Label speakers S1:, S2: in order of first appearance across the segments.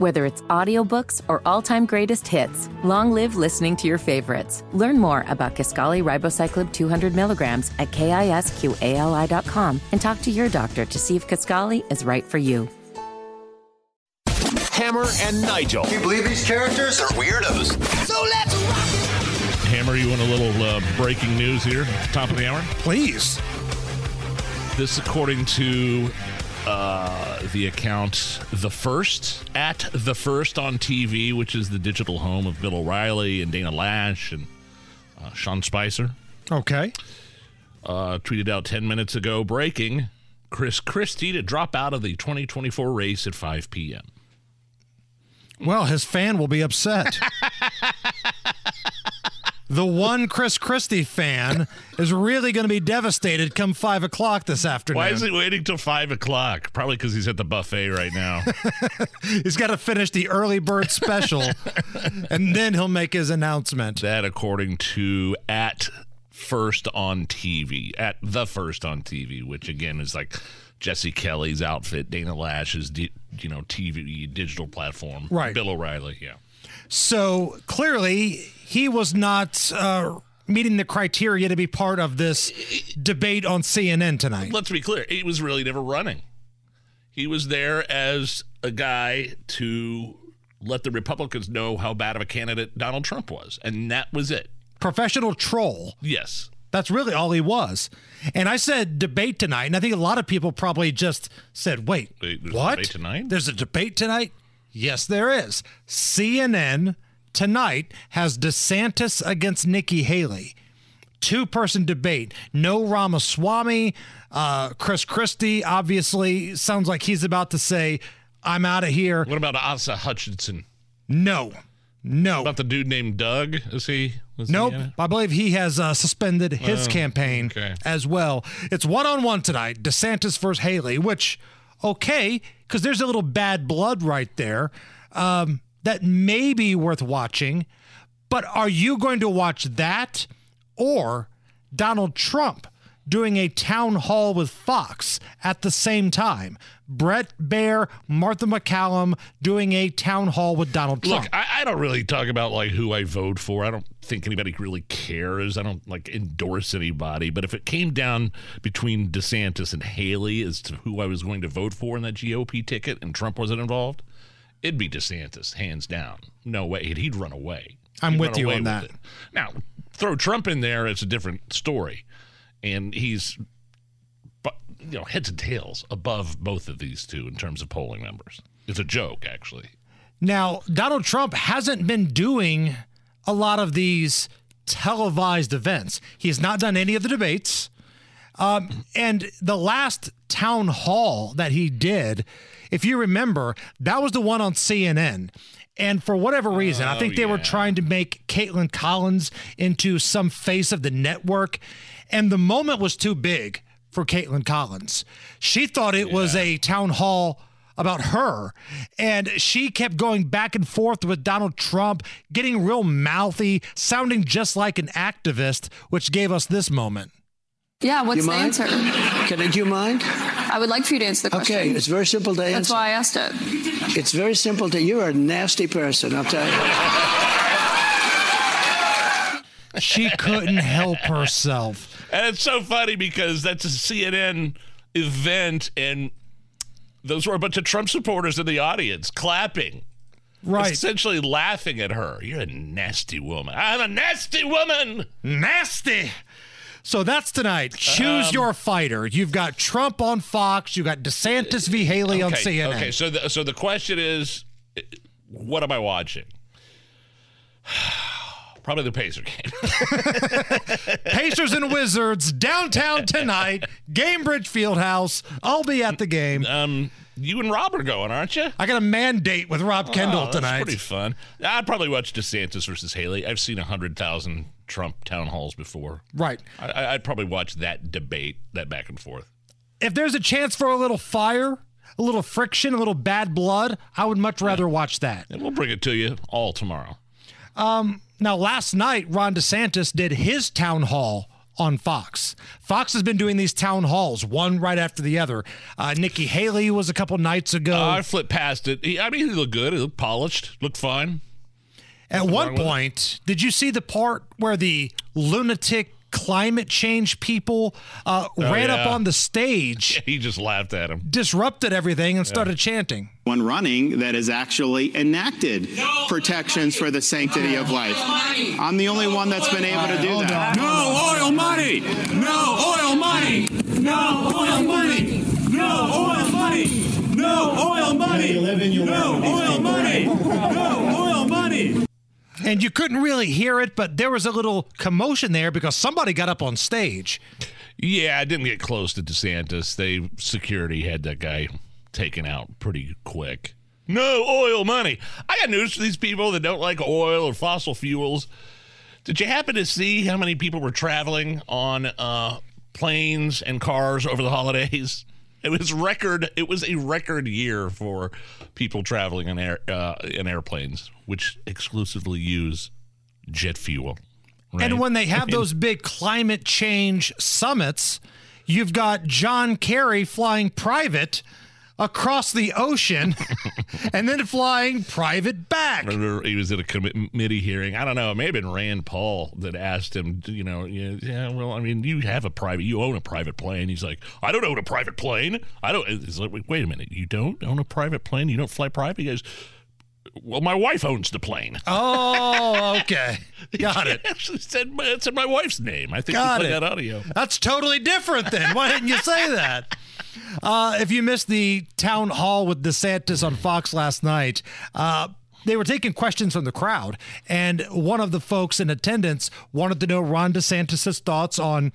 S1: Whether it's audiobooks or all-time greatest hits, long live listening to your favorites. Learn more about Kisqali Ribociclib 200 milligrams at kisqali.com and talk to your doctor to see if Kisqali is right for you.
S2: Hammer and Nigel.
S3: Can you believe these characters are weirdos?
S2: So let's rock it.
S4: Hammer, you want a little uh, breaking news here? Top of the hour?
S5: Please.
S4: This, according to uh, the account The First, at The First on TV, which is the digital home of Bill O'Reilly and Dana Loesch and uh, Sean Spicer.
S5: Okay.
S4: Uh, tweeted out 10 minutes ago breaking Chris Christie to drop out of the 2024 race at 5 p.m.
S5: Well, his fan will be upset. the one Chris Christie fan is really going to be devastated come five o'clock this afternoon.
S4: Why is he waiting till five o'clock? Probably because he's at the buffet right now.
S5: he's got to finish the early bird special, and then he'll make his announcement.
S4: That, according to at first on TV, at the first on TV, which again is like Jesse Kelly's outfit, Dana Loesch's, you know, TV digital platform,
S5: right?
S4: Bill O'Reilly, yeah.
S5: So clearly, he was not uh, meeting the criteria to be part of this debate on CNN tonight.
S4: Let's be clear: he was really never running. He was there as a guy to let the Republicans know how bad of a candidate Donald Trump was, and that was it.
S5: Professional troll.
S4: Yes.
S5: That's really all he was. And I said debate tonight, and I think a lot of people probably just said, wait,
S4: Wait,
S5: what?
S4: debate tonight?
S5: There's a debate tonight? Yes, there is. CNN tonight has DeSantis against Nikki Haley. Two person debate. No Ramaswamy. Uh, Chris Christie obviously sounds like he's about to say, I'm out of here.
S4: What about Asa Hutchinson?
S5: No. No.
S4: About the dude named Doug? Is he?
S5: nope. He I believe he has uh, suspended his
S4: oh,
S5: campaign
S4: okay.
S5: as well. It's one on one tonight DeSantis versus Haley, which, okay, because there's a little bad blood right there um, that may be worth watching. But are you going to watch that or Donald Trump doing a town hall with Fox at the same time? Bret Baier, Martha MacCallum doing a town hall with Donald Trump.
S4: Look, I, I, don't really talk about like who I vote for. I don't think anybody really cares. I don't like endorse anybody. But if it came down between DeSantis and Haley as to who I was going to vote for in that GOP ticket and Trump wasn't involved, it'd be DeSantis, hands down. No way. He'd run away.
S5: I'm
S4: He'd
S5: with you on that.
S4: It. Now, throw Trump in there, it's a different story. And he's you know heads and tails above both of these two in terms of polling numbers. It's a joke, actually.
S5: Now, Donald Trump hasn't been doing a lot of these televised events. He has not done any of the debates. Um, and the last town hall that he did, if you remember, that was the one on CNN. And for whatever reason, oh, I think they yeah. were trying to make Kaitlan Collins into some face of the network. And the moment was too big for Kaitlan Collins. She thought it yeah. was a town hall about her. And she kept going back and forth with Donald Trump, getting real mouthy, sounding just like an activist, which gave us this moment.
S6: Yeah, what's the answer?
S7: Can I, do you mind?
S6: I would like for you to answer the question.
S7: Okay, it's very simple to answer.
S6: That's why I asked it.
S7: It's very simple to you're a nasty person, I'll tell
S5: you. she couldn't help herself.
S4: And it's so funny because that's a CNN event, and those were a bunch of Trump supporters in the audience clapping.
S5: Right.
S4: Essentially laughing at her. You're a nasty woman. I'm a nasty woman.
S5: Nasty. So that's tonight. Choose um, your fighter. You've got Trump on Fox. You've got DeSantis v. Haley
S4: okay,
S5: on CNN.
S4: Okay, so the, so the question is, what am I watching? Probably the Pacer game.
S5: Pacers and Wizards downtown tonight, Gainbridge Fieldhouse. I'll be at the game.
S4: Um, you and Rob are going, aren't you?
S5: I got a mandate with Rob Kendall
S4: oh,
S5: tonight.
S4: pretty fun. I'd probably watch DeSantis versus Haley. I've seen a hundred thousand Trump town halls before.
S5: Right.
S4: I, I'd probably watch that debate, that back and forth.
S5: If there's a chance for a little fire, a little friction, a little bad blood, I would much rather yeah. watch that.
S4: And we'll bring it to you all tomorrow.
S5: Um, now, last night, Ron DeSantis did his town hall on Fox. Fox has been doing these town halls, one right after the other. Uh, Nikki Haley was a couple nights ago.
S4: Uh, I flipped past it. He, I mean, he looked good. He looked polished. Looked fine.
S5: At one point, did you see the part where the lunatic climate change people uh, ran up on the stage,
S4: He just laughed at him.
S5: disrupted everything, and started chanting?
S8: one running that has actually enacted protections for the sanctity of life. I'm the only one that's been able to do that.
S2: No oil money! No oil money! No oil money! No oil money! No oil money! No oil money! No oil money!
S5: And you couldn't really hear it, but there was a little commotion there because somebody got up on stage.
S4: Yeah, I didn't get close to DeSantis. They security had that guy taken out pretty quick. No oil money. I got news for these people that don't like oil or fossil fuels. Did you happen to see how many people were traveling on uh, planes and cars over the holidays? It was record. It was a record year for people traveling in air uh, in airplanes, which exclusively use jet fuel. right?
S5: And when they have those big climate change summits, you've got John Kerry flying private across the ocean and then flying private back.
S4: remember he was at a committee hearing. I don't know. It may have been Rand Paul that asked him. You know, yeah, well, I mean, you have a private, you own a private plane. He's like, I don't own a private plane. I don't. He's like, wait, wait a minute, you don't own a private plane? You don't fly private? He goes, well, my wife owns the plane.
S5: Oh, okay. Got it.
S4: Actually said it's in my wife's name. I think
S5: Got
S4: you played
S5: it.
S4: that audio.
S5: That's totally different then. Why didn't you say that? Uh, if you missed the town hall with DeSantis on Fox last night, uh, they were taking questions from the crowd, and one of the folks in attendance wanted to know Ron DeSantis' thoughts on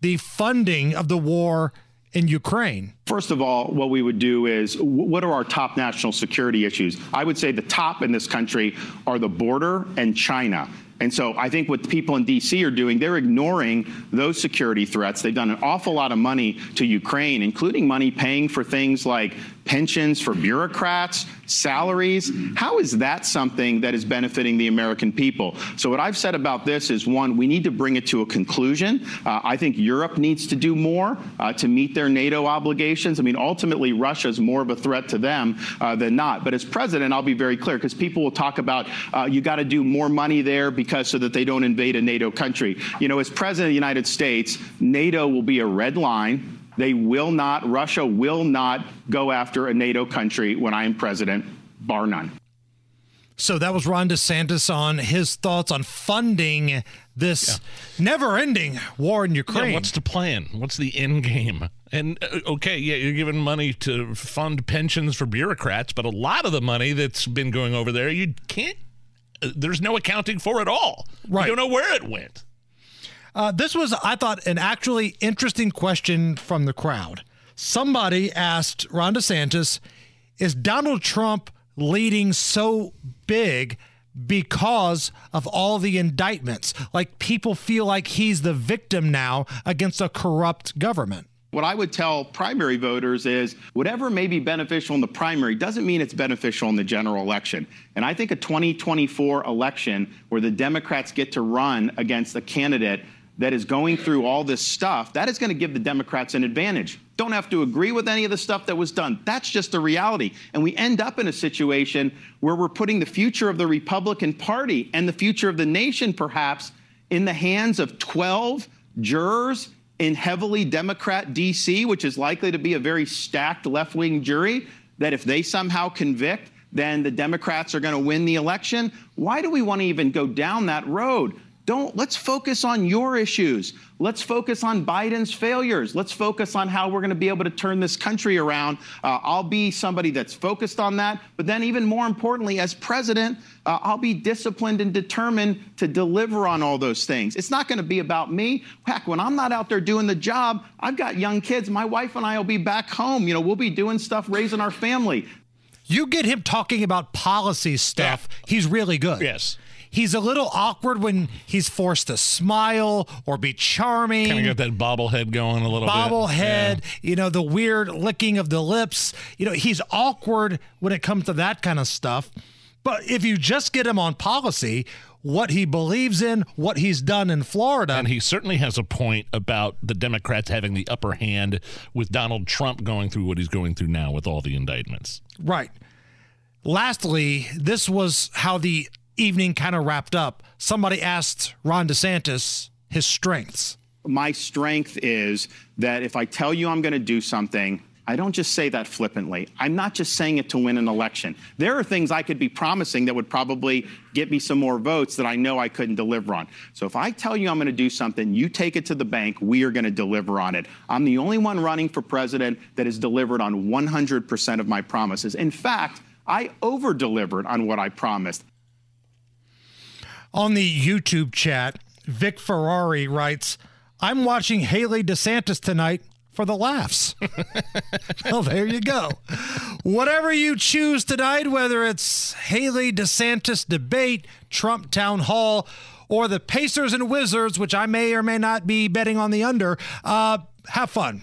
S5: the funding of the war in Ukraine.
S8: First of all, what we would do is what are our top national security issues? I would say the top in this country are the border and China. And so I think what people in D.C. are doing, they're ignoring those security threats. They've done an awful lot of money to Ukraine, including money paying for things like pensions for bureaucrats, salaries. How is that something that is benefiting the American people? So, what I've said about this is one, we need to bring it to a conclusion. Uh, I think Europe needs to do more uh, to meet their NATO obligations. I mean, ultimately, Russia is more of a threat to them uh, than not. But as president, I'll be very clear because people will talk about uh, you got to do more money there because so that they don't invade a NATO country. You know, as president of the United States, NATO will be a red line. They will not, Russia will not go after a NATO country when I am president, bar none.
S5: So that was Ron DeSantis on his thoughts on funding this never ending war in Ukraine.
S4: Yeah, what's the plan? What's the end game? And uh, okay, yeah, you're giving money to fund pensions for bureaucrats, but a lot of the money that's been going over there, you can't. Uh, there's no accounting for it all.
S5: Right.
S4: You don't know where it went.
S5: Uh, this was, I thought, an actually interesting question from the crowd. Somebody asked Ron DeSantis, is Donald Trump leading so big because of all the indictments? Like people feel like he's the victim now against a corrupt government.
S8: What I would tell primary voters is whatever may be beneficial in the primary doesn't mean it's beneficial in the general election. And I think a 2024 election where the Democrats get to run against a candidate that is going through all this stuff, that is going to give the Democrats an advantage. Don't have to agree with any of the stuff that was done. That's just the reality. And we end up in a situation where we're putting the future of the Republican Party and the future of the nation, perhaps, in the hands of 12 jurors in heavily Democrat DC, which is likely to be a very stacked left wing jury, that if they somehow convict, then the Democrats are going to win the election. Why do we want to even go down that road? Don't let's focus on your issues. Let's focus on Biden's failures. Let's focus on how we're going to be able to turn this country around. Uh, I'll be somebody that's focused on that. But then, even more importantly, as president, uh, I'll be disciplined and determined to deliver on all those things. It's not going to be about me. Heck, when I'm not out there doing the job, I've got young kids. My wife and I will be back home. You know, we'll be doing stuff, raising our family.
S5: You get him talking about policy stuff, he's really good.
S4: Yes.
S5: He's a little awkward when he's forced to smile or be charming.
S4: Kind of got that bobblehead going a little bit.
S5: bobblehead,
S4: Yeah.
S5: you know, the weird licking of the lips. You know, he's awkward when it comes to that kind of stuff. But if you just get him on policy, what he believes in, what he's done in Florida.
S4: And he certainly has a point about the Democrats having the upper hand with Donald Trump going through what he's going through now with all the indictments.
S5: Right. Lastly, this was how the evening kind of wrapped up. Somebody asked Ron DeSantis his strengths.
S8: My strength is that if I tell you I'm going to do something, I don't just say that flippantly. I'm not just saying it to win an election. There are things I could be promising that would probably get me some more votes that I know I couldn't deliver on. So if I tell you I'm going to do something, you take it to the bank, we are going to deliver on it. I'm the only one running for president that has delivered on 100% of my promises. In fact, I over delivered on what I promised.
S5: On the YouTube chat, Vic Ferrari writes, I'm watching Haley DeSantis tonight for the laughs. well, there you go. Whatever you choose tonight, whether it's Haley DeSantis debate, Trump town hall, or the Pacers and Wizards, which I may or may not be betting on the under, uh, have fun.